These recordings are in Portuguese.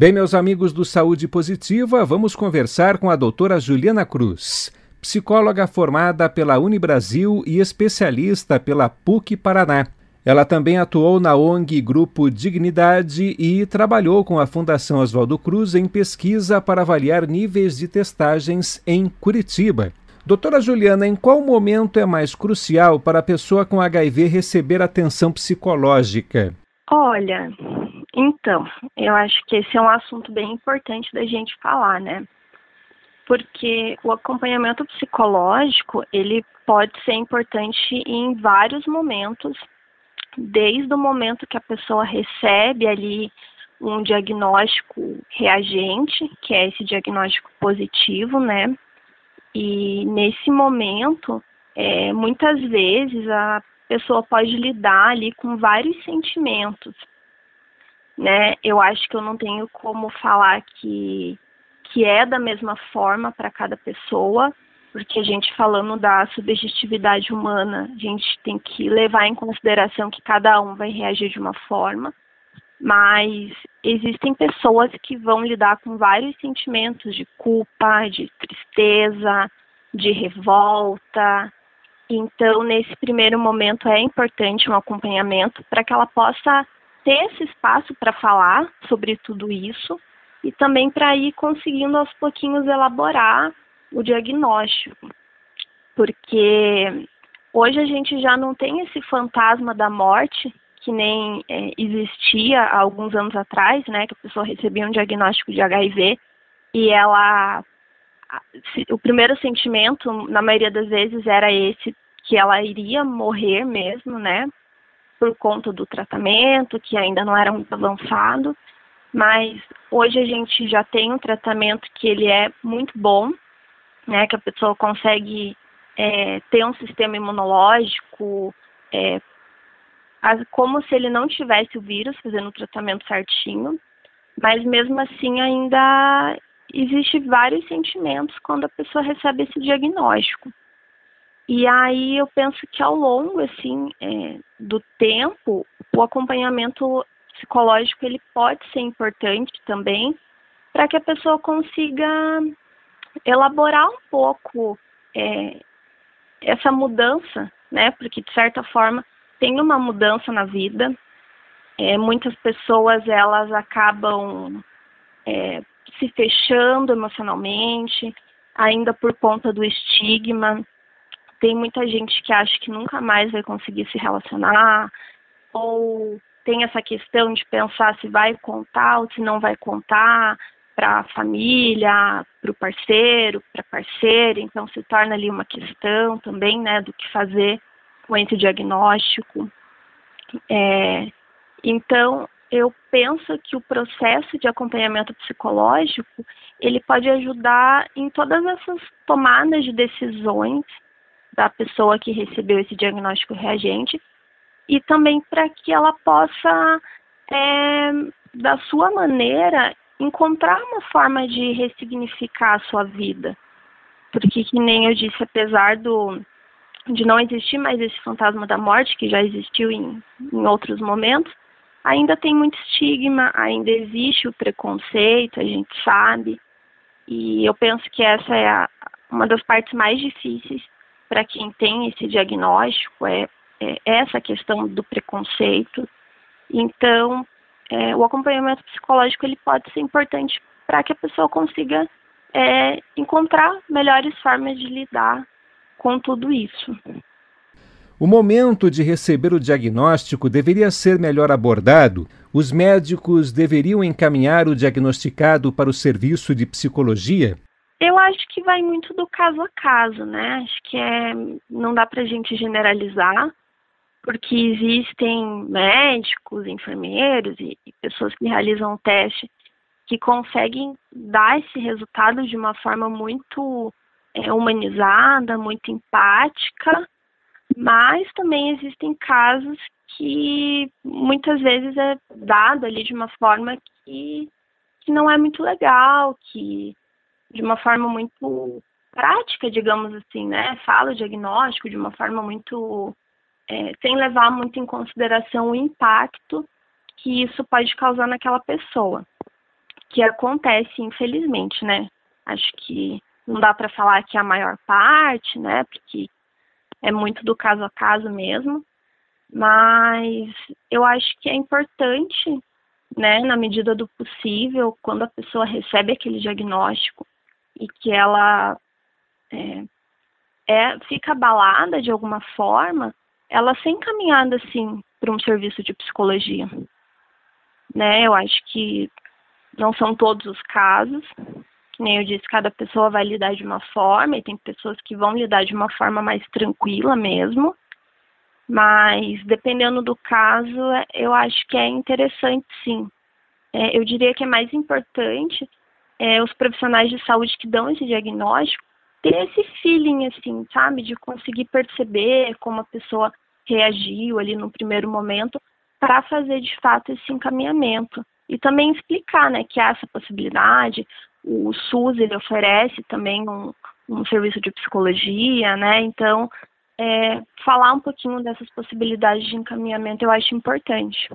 Bem, meus amigos do Saúde Positiva, vamos conversar com a doutora Juliana Cruz, psicóloga formada pela Unibrasil e especialista pela PUC Paraná. Ela também atuou na ONG Grupo Dignidade e trabalhou com a Fundação Oswaldo Cruz em pesquisa para avaliar níveis de testagens em Curitiba. Doutora Juliana, em qual momento é mais crucial para a pessoa com HIV receber atenção psicológica? Olha, então, eu acho que esse é um assunto bem importante da gente falar, né? Porque o acompanhamento psicológico, ele pode ser importante em vários momentos, desde o momento que a pessoa recebe ali um diagnóstico reagente, que é esse diagnóstico positivo, né? E nesse momento, é, muitas vezes a pessoa pode lidar ali com vários sentimentos, né? Eu acho que eu não tenho como falar que que é da mesma forma para cada pessoa, porque a gente falando da subjetividade humana, a gente tem que levar em consideração que cada um vai reagir de uma forma, mas existem pessoas que vão lidar com vários sentimentos de culpa, de tristeza, de revolta, então, nesse primeiro momento, é importante um acompanhamento para que ela possa ter esse espaço para falar sobre tudo isso e também para ir conseguindo aos pouquinhos elaborar o diagnóstico. Porque hoje a gente já não tem esse fantasma da morte que nem é, existia há alguns anos atrás, né, que a pessoa recebia um diagnóstico de HIV e ela o primeiro sentimento, na maioria das vezes, era esse que ela iria morrer mesmo, né? Por conta do tratamento, que ainda não era muito avançado. Mas hoje a gente já tem um tratamento que ele é muito bom, né? Que a pessoa consegue é, ter um sistema imunológico, é, como se ele não tivesse o vírus, fazendo o tratamento certinho. Mas mesmo assim ainda existe vários sentimentos quando a pessoa recebe esse diagnóstico. E aí eu penso que ao longo assim é, do tempo o acompanhamento psicológico ele pode ser importante também para que a pessoa consiga elaborar um pouco é, essa mudança, né? Porque de certa forma tem uma mudança na vida. É, muitas pessoas elas acabam é, se fechando emocionalmente, ainda por conta do estigma. Tem muita gente que acha que nunca mais vai conseguir se relacionar, ou tem essa questão de pensar se vai contar ou se não vai contar para a família, para o parceiro, para a parceira, então se torna ali uma questão também, né, do que fazer com esse diagnóstico. É, então, eu penso que o processo de acompanhamento psicológico ele pode ajudar em todas essas tomadas de decisões da pessoa que recebeu esse diagnóstico reagente e também para que ela possa, é, da sua maneira, encontrar uma forma de ressignificar a sua vida. Porque, que nem eu disse, apesar do, de não existir mais esse fantasma da morte, que já existiu em, em outros momentos, ainda tem muito estigma, ainda existe o preconceito, a gente sabe. E eu penso que essa é a, uma das partes mais difíceis para quem tem esse diagnóstico, é, é, essa questão do preconceito. Então, é, o acompanhamento psicológico ele pode ser importante para que a pessoa consiga é, encontrar melhores formas de lidar com tudo isso. O momento de receber o diagnóstico deveria ser melhor abordado. Os médicos deveriam encaminhar o diagnosticado para o serviço de psicologia? Eu acho que vai muito do caso a caso, né? Acho que é, não dá para a gente generalizar, porque existem médicos, enfermeiros e, e pessoas que realizam o teste que conseguem dar esse resultado de uma forma muito é, humanizada, muito empática, mas também existem casos que muitas vezes é dado ali de uma forma que, que não é muito legal, que de uma forma muito prática, digamos assim, né? Fala o diagnóstico de uma forma muito. É, sem levar muito em consideração o impacto que isso pode causar naquela pessoa. que acontece, infelizmente, né? Acho que não dá para falar que é a maior parte, né? Porque é muito do caso a caso mesmo. Mas eu acho que é importante, né, na medida do possível, quando a pessoa recebe aquele diagnóstico e que ela é, é fica abalada de alguma forma, ela ser encaminhada assim para um serviço de psicologia. Né? Eu acho que não são todos os casos, que nem eu disse, cada pessoa vai lidar de uma forma, e tem pessoas que vão lidar de uma forma mais tranquila mesmo, mas dependendo do caso, eu acho que é interessante sim. É, eu diria que é mais importante é, os profissionais de saúde que dão esse diagnóstico ter esse feeling, assim, sabe, de conseguir perceber como a pessoa reagiu ali no primeiro momento para fazer de fato esse encaminhamento e também explicar, né, que há essa possibilidade. O SUS ele oferece também um, um serviço de psicologia, né? Então, é, falar um pouquinho dessas possibilidades de encaminhamento eu acho importante.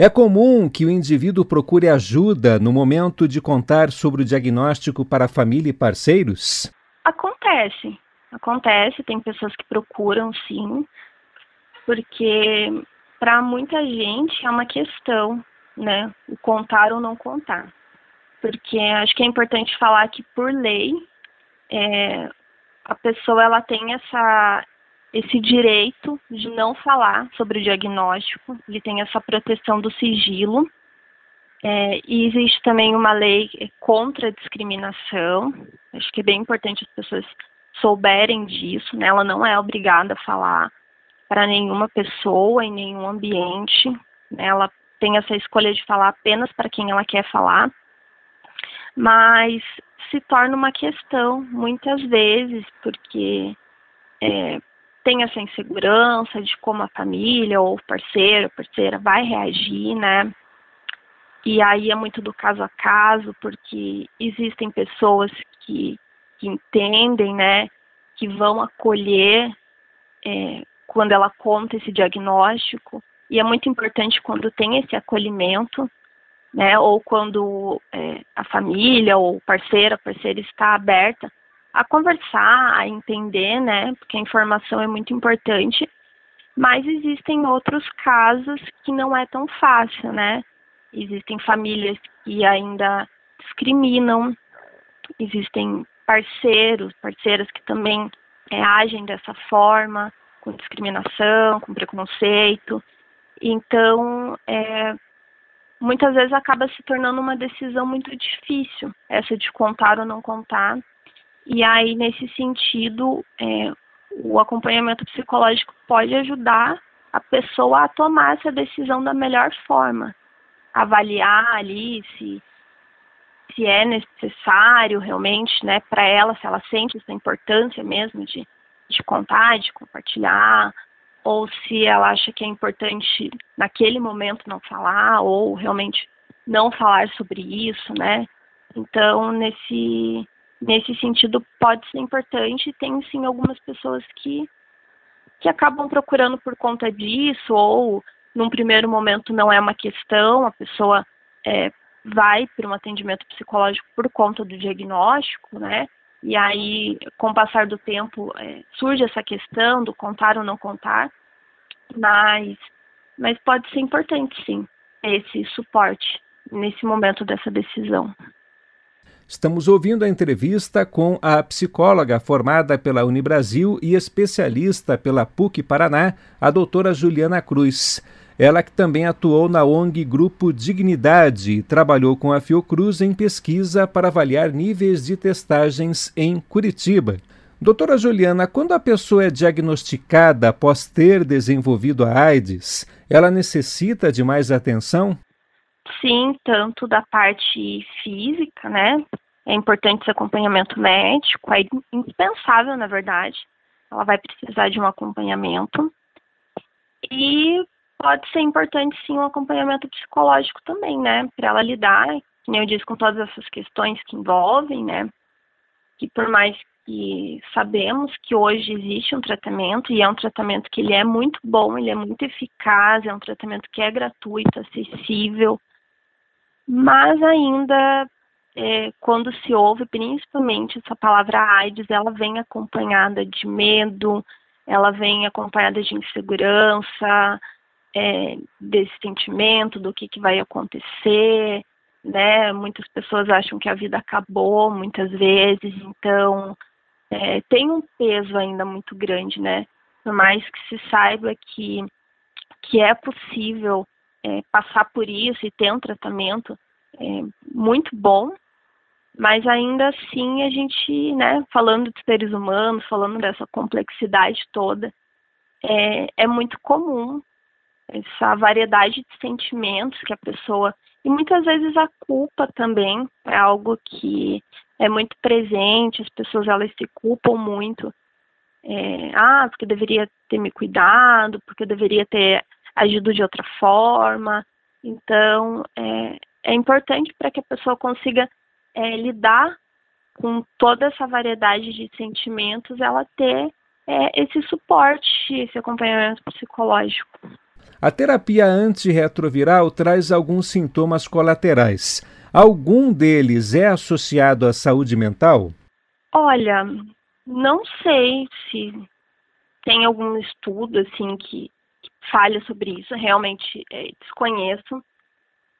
É comum que o indivíduo procure ajuda no momento de contar sobre o diagnóstico para a família e parceiros? Acontece, acontece, tem pessoas que procuram sim, porque para muita gente é uma questão, né, o contar ou não contar. Porque acho que é importante falar que por lei é, a pessoa ela tem essa esse direito de não falar sobre o diagnóstico, ele tem essa proteção do sigilo. É, e existe também uma lei contra a discriminação. Acho que é bem importante as pessoas souberem disso, né? Ela não é obrigada a falar para nenhuma pessoa em nenhum ambiente. Né? Ela tem essa escolha de falar apenas para quem ela quer falar, mas se torna uma questão muitas vezes, porque é, tem essa insegurança de como a família ou parceiro, parceira vai reagir, né? E aí é muito do caso a caso, porque existem pessoas que, que entendem, né, que vão acolher é, quando ela conta esse diagnóstico, e é muito importante quando tem esse acolhimento, né, ou quando é, a família ou parceira, parceira está aberta a conversar, a entender, né, porque a informação é muito importante, mas existem outros casos que não é tão fácil, né, existem famílias que ainda discriminam, existem parceiros, parceiras que também é, agem dessa forma, com discriminação, com preconceito. Então, é, muitas vezes acaba se tornando uma decisão muito difícil, essa de contar ou não contar. E aí, nesse sentido, é, o acompanhamento psicológico pode ajudar a pessoa a tomar essa decisão da melhor forma, avaliar ali se se é necessário realmente, né, para ela, se ela sente essa importância mesmo de de contar, de compartilhar, ou se ela acha que é importante naquele momento não falar, ou realmente não falar sobre isso, né? Então, nesse, nesse sentido, pode ser importante. Tem, sim, algumas pessoas que, que acabam procurando por conta disso, ou num primeiro momento não é uma questão, a pessoa é, vai para um atendimento psicológico por conta do diagnóstico, né? E aí, com o passar do tempo, é, surge essa questão do contar ou não contar, mas, mas pode ser importante, sim, esse suporte nesse momento dessa decisão. Estamos ouvindo a entrevista com a psicóloga formada pela Unibrasil e especialista pela PUC Paraná, a doutora Juliana Cruz. Ela que também atuou na ONG Grupo Dignidade e trabalhou com a Fiocruz em pesquisa para avaliar níveis de testagens em Curitiba. Doutora Juliana, quando a pessoa é diagnosticada após ter desenvolvido a AIDS, ela necessita de mais atenção? Sim, tanto da parte física, né? É importante esse acompanhamento médico, é indispensável, na verdade. Ela vai precisar de um acompanhamento. E pode ser importante sim um acompanhamento psicológico também, né? Para ela lidar, como eu disse, com todas essas questões que envolvem, né? Que por mais que sabemos que hoje existe um tratamento e é um tratamento que ele é muito bom, ele é muito eficaz, é um tratamento que é gratuito, acessível, mas ainda é, quando se ouve, principalmente essa palavra AIDS, ela vem acompanhada de medo, ela vem acompanhada de insegurança, é, desse sentimento do que, que vai acontecer, né? Muitas pessoas acham que a vida acabou, muitas vezes, então é, tem um peso ainda muito grande, né? Por mais que se saiba que, que é possível é, passar por isso e ter um tratamento é, muito bom, mas ainda assim a gente, né, falando de seres humanos, falando dessa complexidade toda, é, é muito comum essa variedade de sentimentos que a pessoa e muitas vezes a culpa também é algo que é muito presente as pessoas elas se culpam muito é, ah porque eu deveria ter me cuidado porque eu deveria ter agido de outra forma então é, é importante para que a pessoa consiga é, lidar com toda essa variedade de sentimentos ela ter é, esse suporte esse acompanhamento psicológico a terapia antirretroviral traz alguns sintomas colaterais. Algum deles é associado à saúde mental? Olha, não sei se tem algum estudo assim que, fale sobre isso. Realmente é, desconheço,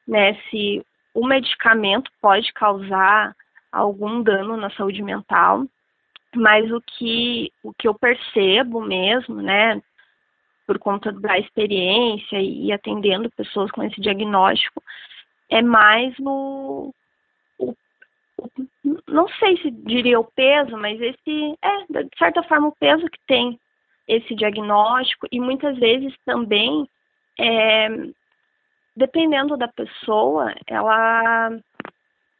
né? Se o medicamento pode causar algum dano na saúde mental, mas o que o que eu percebo mesmo, né? por conta da experiência e atendendo pessoas com esse diagnóstico, é mais no. O, não sei se diria o peso, mas esse é, de certa forma, o peso que tem esse diagnóstico e muitas vezes também, é, dependendo da pessoa, ela,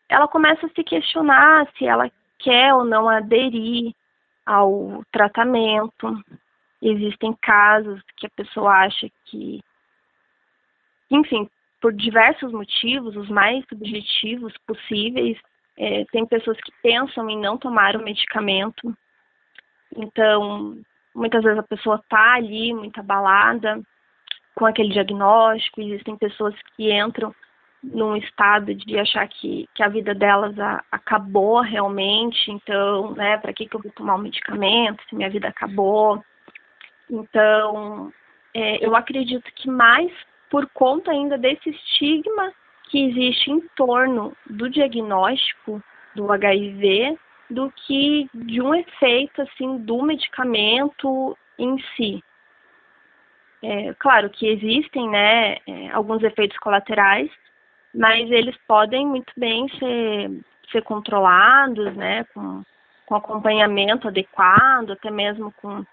ela começa a se questionar se ela quer ou não aderir ao tratamento, Existem casos que a pessoa acha que, enfim, por diversos motivos, os mais subjetivos possíveis, é, tem pessoas que pensam em não tomar o medicamento. Então, muitas vezes a pessoa está ali, muito abalada com aquele diagnóstico. Existem pessoas que entram num estado de achar que, que a vida delas a, acabou realmente. Então, né, para que, que eu vou tomar o medicamento se minha vida acabou? Então, é, eu acredito que mais por conta ainda desse estigma que existe em torno do diagnóstico do HIV do que de um efeito assim do medicamento em si. É, claro que existem né, é, alguns efeitos colaterais, mas eles podem muito bem ser, ser controlados, né, com, com acompanhamento adequado, até mesmo com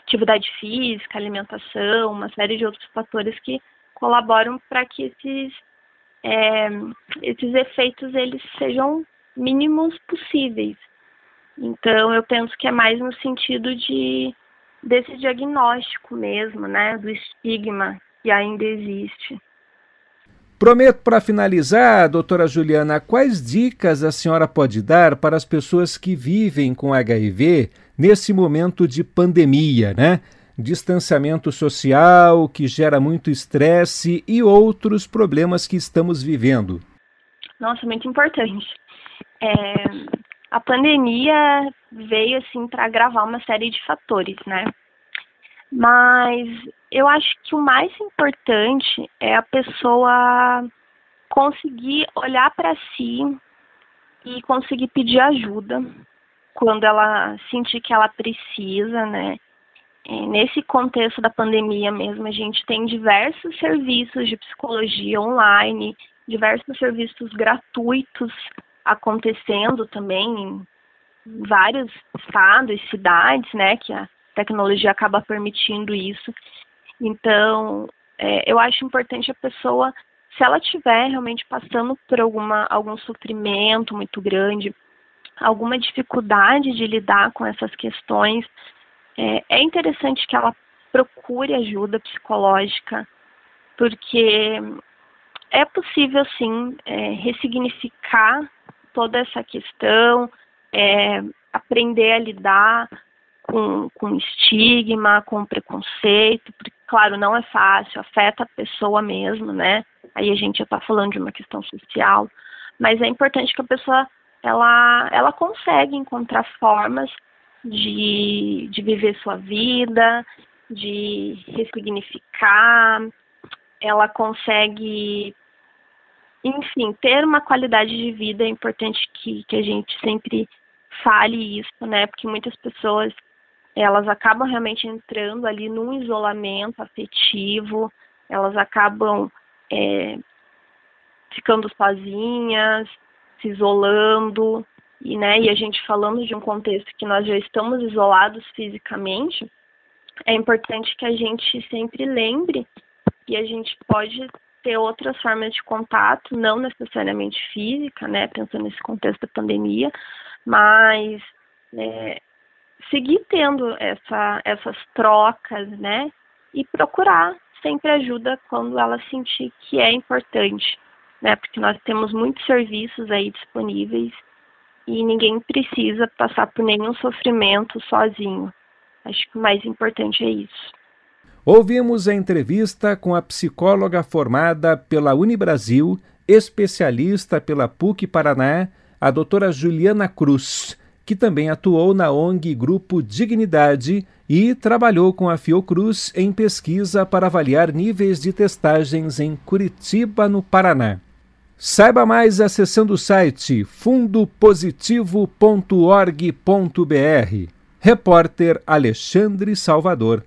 atividade física, alimentação, uma série de outros fatores que colaboram para que esses, é, esses efeitos eles sejam mínimos possíveis. Então, eu penso que é mais no sentido de desse diagnóstico mesmo, né, do estigma que ainda existe. Prometo para finalizar, doutora Juliana, quais dicas a senhora pode dar para as pessoas que vivem com HIV nesse momento de pandemia, né? Distanciamento social que gera muito estresse e outros problemas que estamos vivendo. Nossa, muito importante. É, a pandemia veio assim para agravar uma série de fatores, né? Mas eu acho que o mais importante é a pessoa conseguir olhar para si e conseguir pedir ajuda quando ela sentir que ela precisa, né? É, nesse contexto da pandemia mesmo, a gente tem diversos serviços de psicologia online, diversos serviços gratuitos acontecendo também em vários estados, cidades, né, que a tecnologia acaba permitindo isso. Então, é, eu acho importante a pessoa, se ela estiver realmente passando por alguma, algum sofrimento muito grande, alguma dificuldade de lidar com essas questões, é, é interessante que ela procure ajuda psicológica, porque é possível sim é, ressignificar toda essa questão, é, aprender a lidar com, com estigma, com preconceito, claro, não é fácil, afeta a pessoa mesmo, né? Aí a gente já está falando de uma questão social, mas é importante que a pessoa ela, ela consegue encontrar formas de, de viver sua vida, de ressignificar, ela consegue, enfim, ter uma qualidade de vida. É importante que, que a gente sempre fale isso, né? Porque muitas pessoas elas acabam realmente entrando ali num isolamento afetivo, elas acabam é, ficando sozinhas, se isolando, e, né, e a gente falando de um contexto que nós já estamos isolados fisicamente, é importante que a gente sempre lembre que a gente pode ter outras formas de contato, não necessariamente física, né, pensando nesse contexto da pandemia, mas é, seguir tendo essa, essas trocas, né, e procurar sempre ajuda quando ela sentir que é importante, né, porque nós temos muitos serviços aí disponíveis e ninguém precisa passar por nenhum sofrimento sozinho. Acho que o mais importante é isso. Ouvimos a entrevista com a psicóloga formada pela Unibrasil, especialista pela PUC Paraná, a doutora Juliana Cruz, que também atuou na ONG Grupo Dignidade e trabalhou com a Fiocruz em pesquisa para avaliar níveis de testagens em Curitiba, no Paraná. Saiba mais acessando o site fundopositivo.org.br. Repórter Alexandre Salvador.